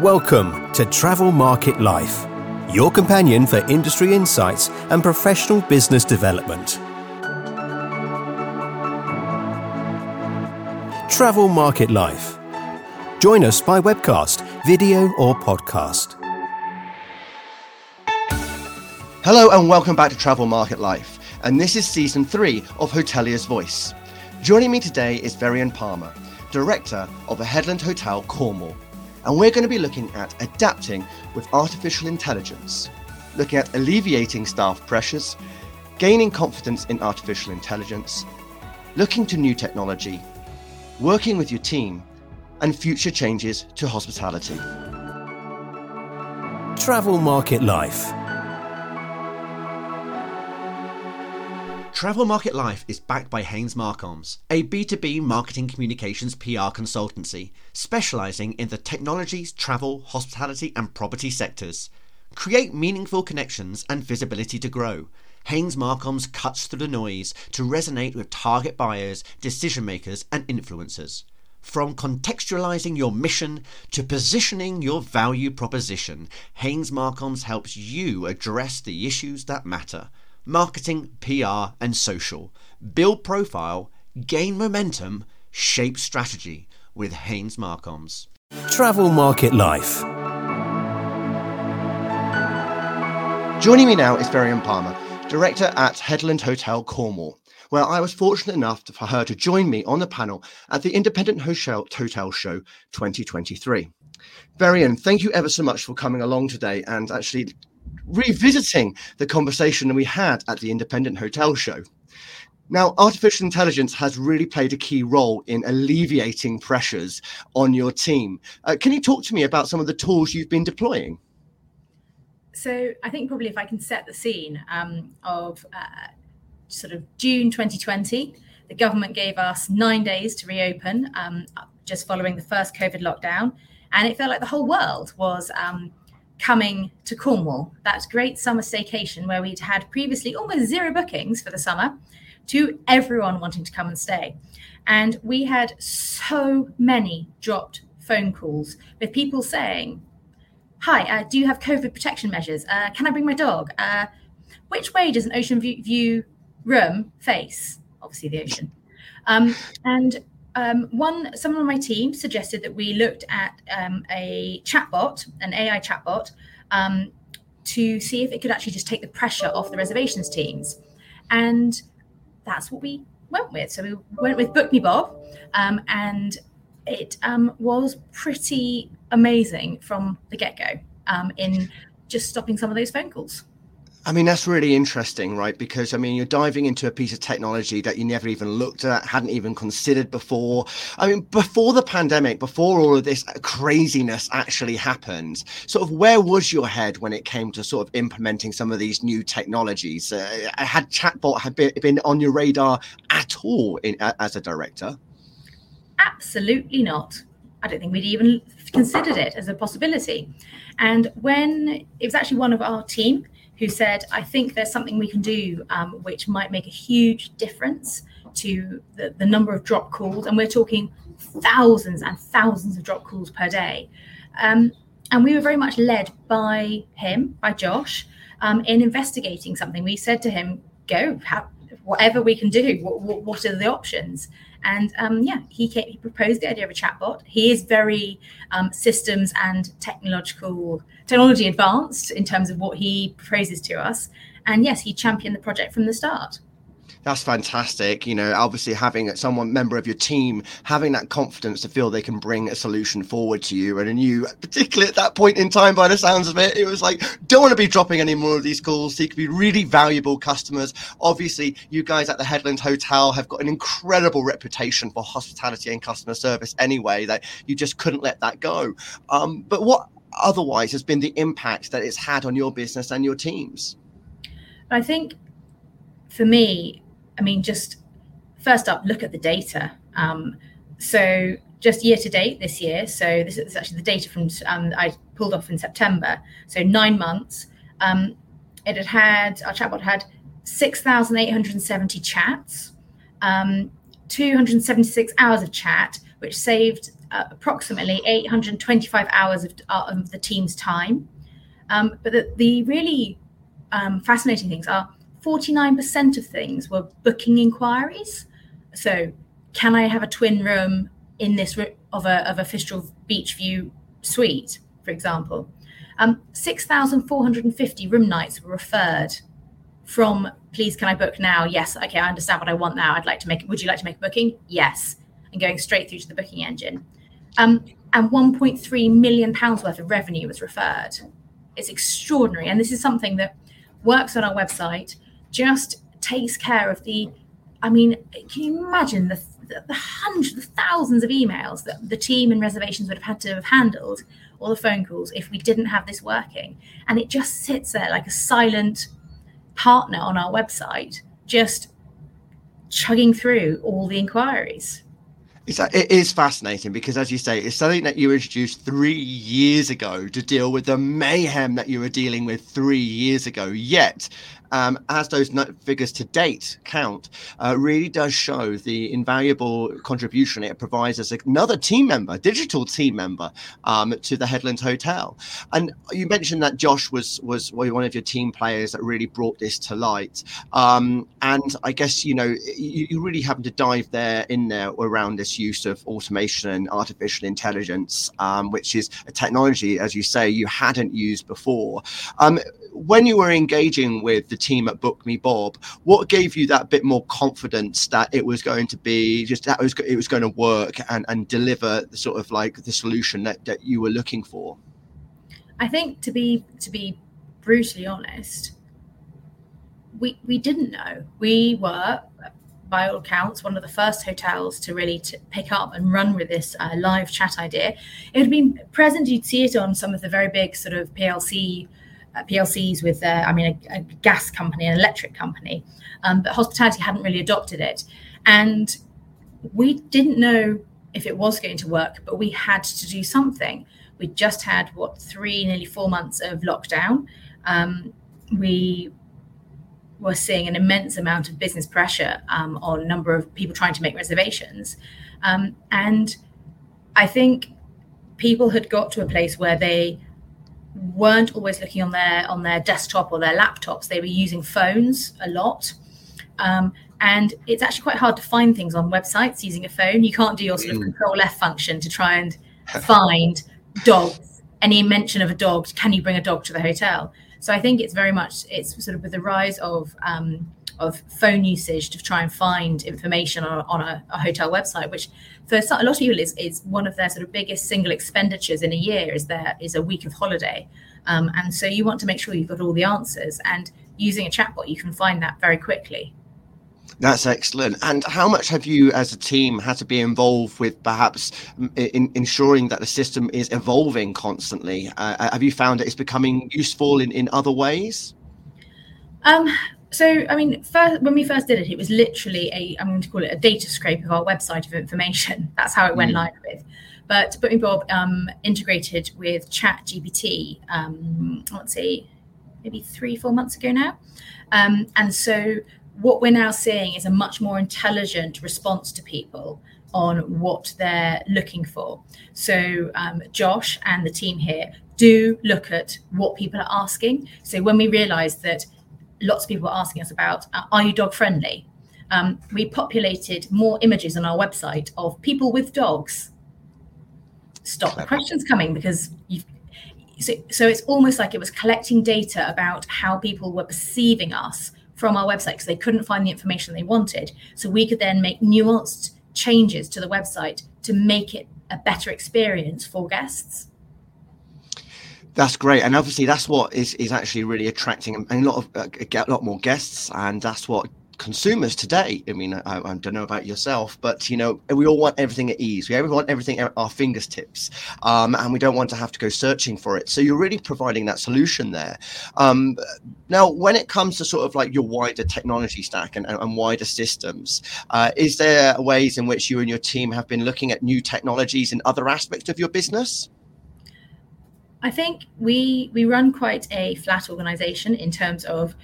Welcome to Travel Market Life, your companion for industry insights and professional business development. Travel Market Life. Join us by webcast, video, or podcast. Hello and welcome back to Travel Market Life, and this is season three of Hotelier's Voice. Joining me today is Veryan Palmer, director of the Headland Hotel Cornwall, and we're going to be looking at adapting with artificial intelligence, looking at alleviating staff pressures, gaining confidence in artificial intelligence, looking to new technology, working with your team, and future changes to hospitality. Travel Market Life. Travel Market Life is backed by Haynes Marcoms, a B2B marketing communications PR consultancy specializing in the technologies, travel, hospitality, and property sectors. Create meaningful connections and visibility to grow. Haynes Marcoms cuts through the noise to resonate with target buyers, decision makers, and influencers. From contextualizing your mission to positioning your value proposition, Haynes Marcoms helps you address the issues that matter marketing, PR, and social. Build profile, gain momentum, shape strategy with Haynes Marcoms. Travel Market Life. Joining me now is Veryan Palmer, director at Headland Hotel Cornwall, where I was fortunate enough for her to join me on the panel at the Independent Hotel, Hotel Show 2023. Veryan, thank you ever so much for coming along today and actually revisiting the conversation that we had at the Independent Hotel Show. Now, artificial intelligence has really played a key role in alleviating pressures on your team. Uh, can you talk to me about some of the tools you've been deploying? So, I think probably if I can set the scene um, of uh, sort of June 2020, the government gave us nine days to reopen um, just following the first COVID lockdown. And it felt like the whole world was um, coming to Cornwall. That great summer staycation where we'd had previously almost zero bookings for the summer to everyone wanting to come and stay. And we had so many dropped phone calls with people saying, Hi, uh, do you have COVID protection measures? Uh, can I bring my dog? Uh, which way does an ocean view room face? Obviously, the ocean. Um, and um, one someone on my team suggested that we looked at um, a chatbot, an AI chatbot, um, to see if it could actually just take the pressure off the reservations teams, and that's what we went with. So we went with Book Me Bob, um, and it um, was pretty amazing from the get go um, in just stopping some of those phone calls. I mean, that's really interesting, right? Because I mean, you're diving into a piece of technology that you never even looked at, hadn't even considered before. I mean, before the pandemic, before all of this craziness actually happened, sort of where was your head when it came to sort of implementing some of these new technologies? Uh, had chatbot had been, been on your radar at all in, as a director? Absolutely not. I don't think we'd even considered it as a possibility. And when it was actually one of our team who said, I think there's something we can do um, which might make a huge difference to the, the number of drop calls. And we're talking thousands and thousands of drop calls per day. Um, and we were very much led by him, by Josh, um, in investigating something. We said to him, go, have, whatever we can do, what, what are the options? And um, yeah, he, came, he proposed the idea of a chatbot. He is very um, systems and technological technology advanced in terms of what he proposes to us. And yes, he championed the project from the start that's fantastic. You know, obviously having someone member of your team having that confidence to feel they can bring a solution forward to you, and you, particularly at that point in time, by the sounds of it, it was like don't want to be dropping any more of these calls. You could be really valuable customers. Obviously, you guys at the Headland Hotel have got an incredible reputation for hospitality and customer service. Anyway, that you just couldn't let that go. Um, but what otherwise has been the impact that it's had on your business and your teams? I think for me, I mean, just first up, look at the data. Um, so just year to date this year. So this is actually the data from um, I pulled off in September. So nine months. Um, it had had our chatbot had six thousand eight hundred seventy chats, um, two hundred seventy six hours of chat, which saved uh, approximately 825 hours of, uh, of the team's time. Um, but the, the really um, fascinating things are 49% of things were booking inquiries. So, can I have a twin room in this of a of a Fistral Beach View suite, for example? Um, 6,450 room nights were referred from please can I book now? Yes. Okay, I understand what I want now. I'd like to make would you like to make a booking? Yes. And going straight through to the booking engine. Um, and 1.3 million pounds worth of revenue was referred. It's extraordinary. And this is something that works on our website, just takes care of the I mean, can you imagine the, the, the hundreds, the thousands of emails that the team and reservations would have had to have handled, all the phone calls, if we didn't have this working? And it just sits there like a silent partner on our website, just chugging through all the inquiries. It is fascinating because, as you say, it's something that you introduced three years ago to deal with the mayhem that you were dealing with three years ago. Yet, um, as those figures to date count, uh, really does show the invaluable contribution it provides as another team member, digital team member, um, to the Headland Hotel. And you mentioned that Josh was was one of your team players that really brought this to light. Um, and I guess you know you, you really having to dive there in there around this use of automation and artificial intelligence, um, which is a technology, as you say, you hadn't used before. When you were engaging with the team at Book Me Bob, what gave you that bit more confidence that it was going to be just that was it was going to work and and deliver the sort of like the solution that, that you were looking for? I think to be to be brutally honest, we we didn't know. We were by all accounts, one of the first hotels to really pick up and run with this uh, live chat idea. It had been present, you'd see it on some of the very big sort of PLC uh, PLCs with, uh, I mean, a, a, gas company, an electric company, um, but hospitality hadn't really adopted it. And we didn't know if it was going to work, but we had to do something. We just had, what, three, nearly four months of lockdown. Um, we were seeing an immense amount of business pressure um, on a number of people trying to make reservations. Um, and I think people had got to a place where they weren't always looking on their on their desktop or their laptops. They were using phones a lot. Um, and it's actually quite hard to find things on websites using a phone. You can't do your sort of mm. control F function to try and find dogs. Any mention of a dog, can you bring a dog to the hotel? So I think it's very much it's sort of with the rise of um, of phone usage to try and find information on, on a, a, hotel website, which for a lot of people is, is one of their sort of biggest single expenditures in a year is there is a week of holiday. Um, and so you want to make sure you've got all the answers and using a chatbot, you can find that very quickly. That's excellent. And how much have you, as a team, had to be involved with perhaps in ensuring that the system is evolving constantly? Uh, have you found that it's becoming useful in, in other ways? Um, so i mean first when we first did it it was literally a i'm going to call it a data scrape of our website of information that's how it went mm. live with but Book Me Bob um, integrated with chat gpt um, let's see maybe three four months ago now um, and so what we're now seeing is a much more intelligent response to people on what they're looking for so um, josh and the team here do look at what people are asking so when we realized that lots of people were asking us about uh, are you dog friendly? Um, we populated more images on our website of people with dogs. Stop the questions coming because you've so, so it's almost like it was collecting data about how people were perceiving us from our website because they couldn't find the information they wanted. So we could then make nuanced changes to the website to make it a better experience for guests. That's great, and obviously that's what is is actually really attracting a lot of uh, a lot more guests, and that's what consumers today. I mean, I, I, don't know about yourself, but you know, we all want everything at ease. We want everything at our fingertips, um, and we don't want to have to go searching for it. So you're really providing that solution there. Um, now, when it comes to sort of like your wider technology stack and, and, and wider systems, uh, is there ways in which you and your team have been looking at new technologies in other aspects of your business? I think we we run quite a flat organization in terms of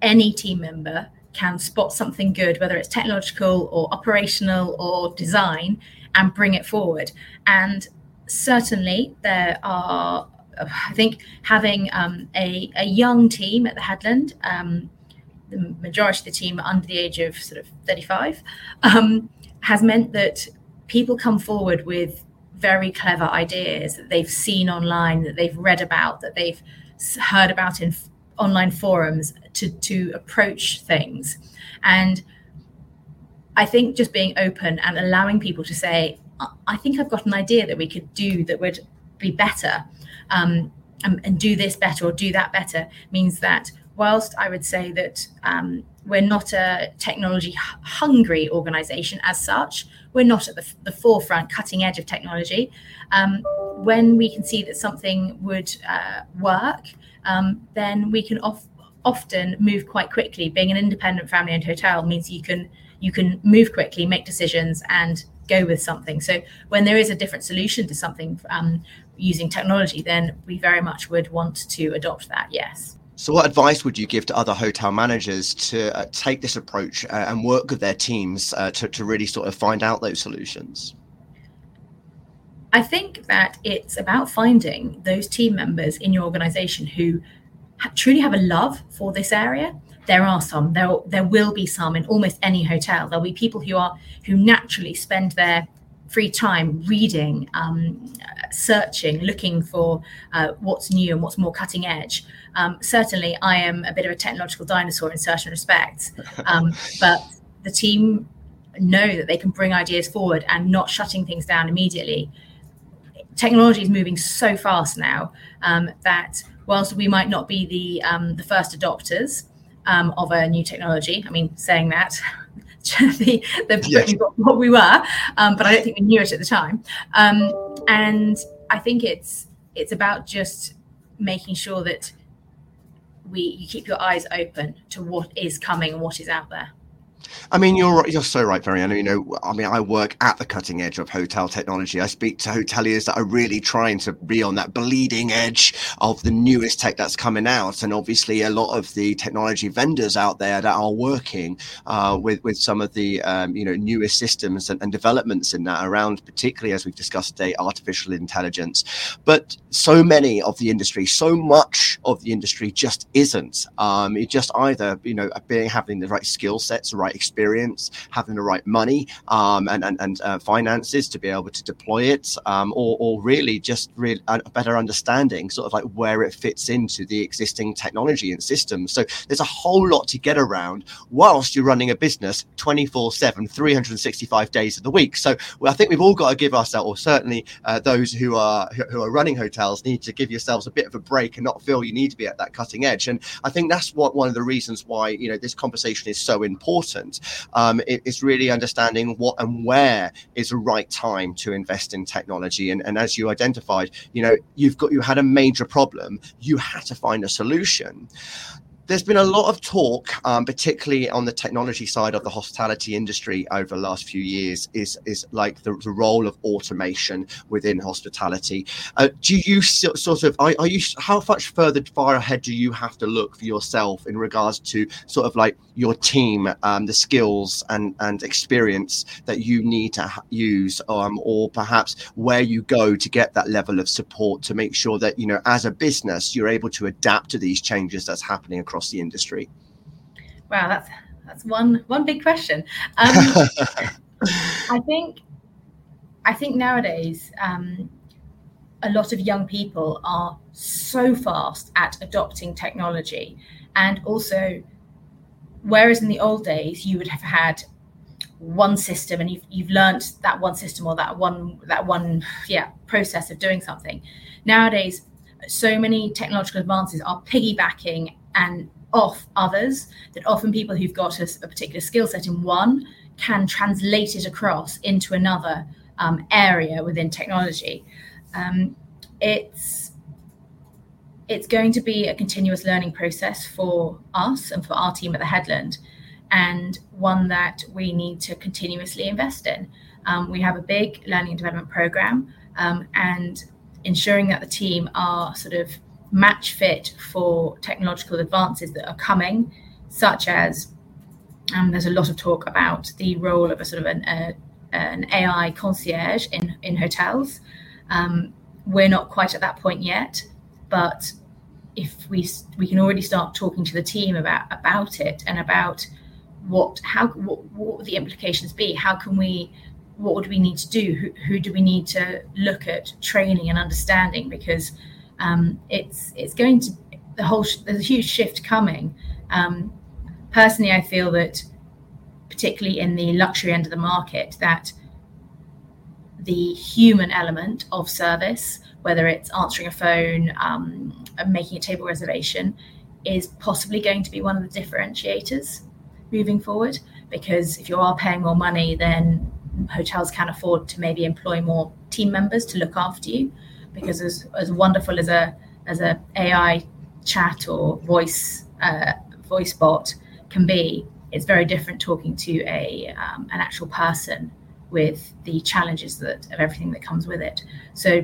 any team member can spot something good, whether it's technological or operational or design, and bring it forward. And certainly there are, I think, having um, a, a young team at the Headland, um, the majority of the team under the age of sort of 35, um, has meant that people come forward with very clever ideas that they've seen online, that they've read about, that they've heard about in online forums to, to approach things. And I think just being open and allowing people to say, I think I've got an idea that we could do that would be better um, and, and, do this better or do that better means that whilst I would say that um, we're not a technology hungry organization as such, we're not at the, the forefront, cutting edge of technology. Um, when we can see that something would uh, work, um, then we can off, often move quite quickly. Being an independent family-owned hotel means you can you can move quickly, make decisions, and go with something. So when there is a different solution to something um, using technology, then we very much would want to adopt that. Yes. So, what advice would you give to other hotel managers to uh, take this approach uh, and work with their teams uh, to, to really sort of find out those solutions? I think that it's about finding those team members in your organization who ha- truly have a love for this area. There are some. There there will be some in almost any hotel. There'll be people who are who naturally spend their free time reading um, searching looking for uh, what's new and what's more cutting edge. Um, certainly i am a bit of a technological dinosaur in certain respects um, but the team know that they can bring ideas forward and not shutting things down immediately technology is moving so fast now um, that whilst we might not be the um, the first adopters um, of a new technology. I mean, saying that, the, the yes. what we were, um, but I don't think we knew it at the time. Um, and I think it's it's about just making sure that we you keep your eyes open to what is coming and what is out there. I mean, you're you're so right, Veriana. You know, I mean, I work at the cutting edge of hotel technology. I speak to hoteliers that are really trying to be on that bleeding edge of the newest tech that's coming out, and obviously a lot of the technology vendors out there that are working uh, with with some of the um, you know newest systems and, and developments in that around, particularly as we've discussed today, artificial intelligence. But so many of the industry, so much of the industry just isn't. Um, it just either you know being having the right skill sets, the right experience, having the right money um, and and, and uh, finances to be able to deploy it, um, or, or really just a better understanding, sort of like where it fits into the existing technology and systems. So there's a whole lot to get around whilst you're running a business 24 7, 365 days of the week. So well, I think we've all got to give ourselves, or certainly uh, those who are who are running hotels, need to give yourselves a bit of a break and not feel you need to be at that cutting edge. And I think that's what one of the reasons why you know this conversation is so important um, it, it's really understanding what and where is the right time to invest in technology. And, and as you identified, you know, you've got you had a major problem, you had to find a solution there's been a lot of talk, um, particularly on the technology side of the hospitality industry over the last few years, is is like the, the role of automation within hospitality. Uh, do you sort of are, are, you how much further far ahead do you have to look for yourself in regards to sort of like your team, um, the skills and and experience that you need to ha- use, um, or perhaps where you go to get that level of support to make sure that you know as a business you're able to adapt to these changes that's happening across across the industry? Wow, that's that's one one big question. Um, I think I think nowadays um, a lot of young people are so fast at adopting technology, and also, whereas in the old days you would have had one system and you've, you've learned that one system or that one that one yeah process of doing something nowadays so many technological advances are piggybacking and off others that often people who've got a, a particular skill set in one can translate it across into another um, area within technology. Um, it's it's going to be a continuous learning process for us and for our team at the Headland, and one that we need to continuously invest in. Um, we have a big learning and development program, um, and ensuring that the team are sort of match fit for technological advances that are coming, such as um, there's a lot of talk about the role of a sort of an, a, an AI concierge in in hotels. Um, we're not quite at that point yet, but if we we can already start talking to the team about about it and about what how what, what would the implications be? How can we what would we need to do? Who, who do we need to look at training and understanding? Because um, it's it's going to the whole there's a huge shift coming. Um, personally i feel that particularly in the luxury end of the market that the human element of service whether it's answering a phone um, making a table reservation is possibly going to be one of the differentiators moving forward. Because if you are paying more money then hotels can afford to maybe employ more team members to look after you because as, as wonderful as a as a AI chat or voice uh, voice bot can be, it's very different talking to a um, an actual person with the challenges that of everything that comes with it. So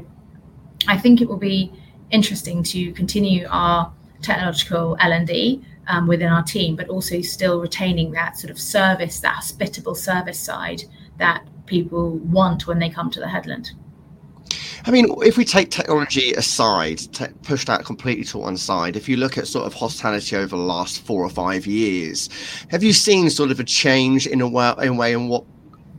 I think it will be interesting to continue our technological L and D um, within our team, but also still retaining that sort of service, that hospitable service side that people want when they come to the headland. I mean, if we take technology aside, te- pushed out completely to one side, if you look at sort of hospitality over the last four or five years, have you seen sort of a change in a way in, way in what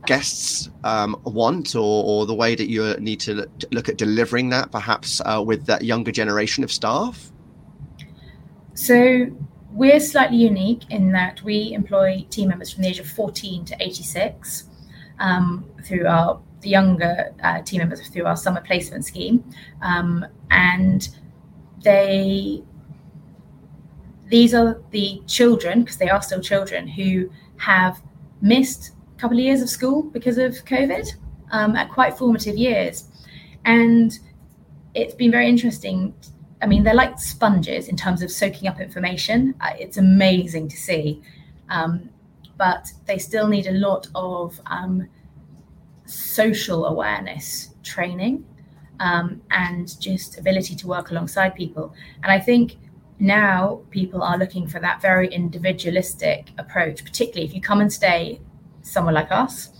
guests um, want or, or, the way that you need to look at delivering that perhaps uh, with that younger generation of staff? So we're slightly unique in that we employ team members from the age of 14 to 86 um, through our the younger uh, team members through our summer placement scheme, um, and they these are the children because they are still children who have missed a couple of years of school because of COVID um, at quite formative years, and it's been very interesting. I mean, they're like sponges in terms of soaking up information. Uh, it's amazing to see. Um, but they still need a lot of um, social awareness training um, and just ability to work alongside people. And I think now people are looking for that very individualistic approach, particularly if you come and stay somewhere like us.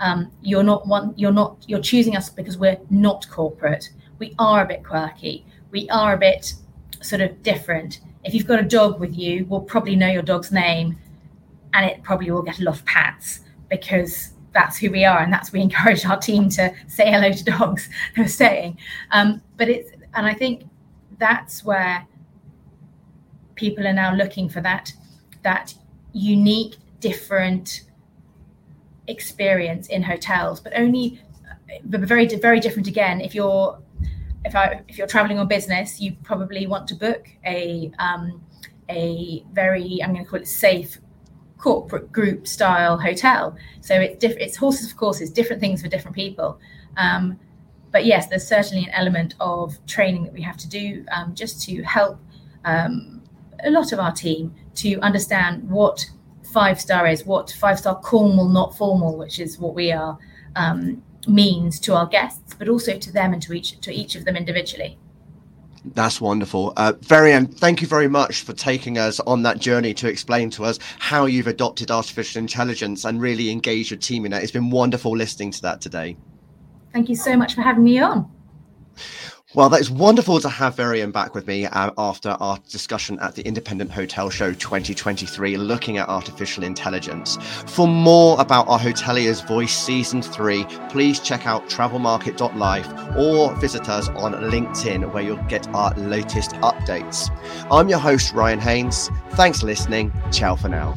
Um, you're not one. You're not. You're choosing us because we're not corporate. We are a bit quirky. We are a bit sort of different. If you've got a dog with you, we'll probably know your dog's name and it probably will get a lot of pats because that's who we are and that's we encourage our team to say hello to dogs. Who are staying um, but it's and i think that's where people are now looking for that that unique different experience in hotels but only but very very different again. If you're if I if you're traveling on business you probably want to book a um, a very I'm going to call it safe corporate group style hotel. So it's different. It's horses for courses, different things for different people. Um, but yes, there's certainly an element of training that we have to do um, just to help um, a lot of our team to understand what five star is, what five star Cornwall, not formal, which is what we are, um, means to our guests, but also to them and to each to each of them individually. That's wonderful. Uh, Veryan, thank you very much for taking us on that journey to explain to us how you've adopted artificial intelligence and really engaged your team in it. It's been wonderful listening to that today. Thank you so much for having me on. Well, that is wonderful to have Veryan back with me uh, after our discussion at the Independent Hotel Show 2023, looking at artificial intelligence. For more about our Hoteliers Voice Season 3, please check out travelmarket.life or visit us on LinkedIn, where you'll get our latest updates. I'm your host, Ryan Haynes. Thanks for listening. Ciao for now.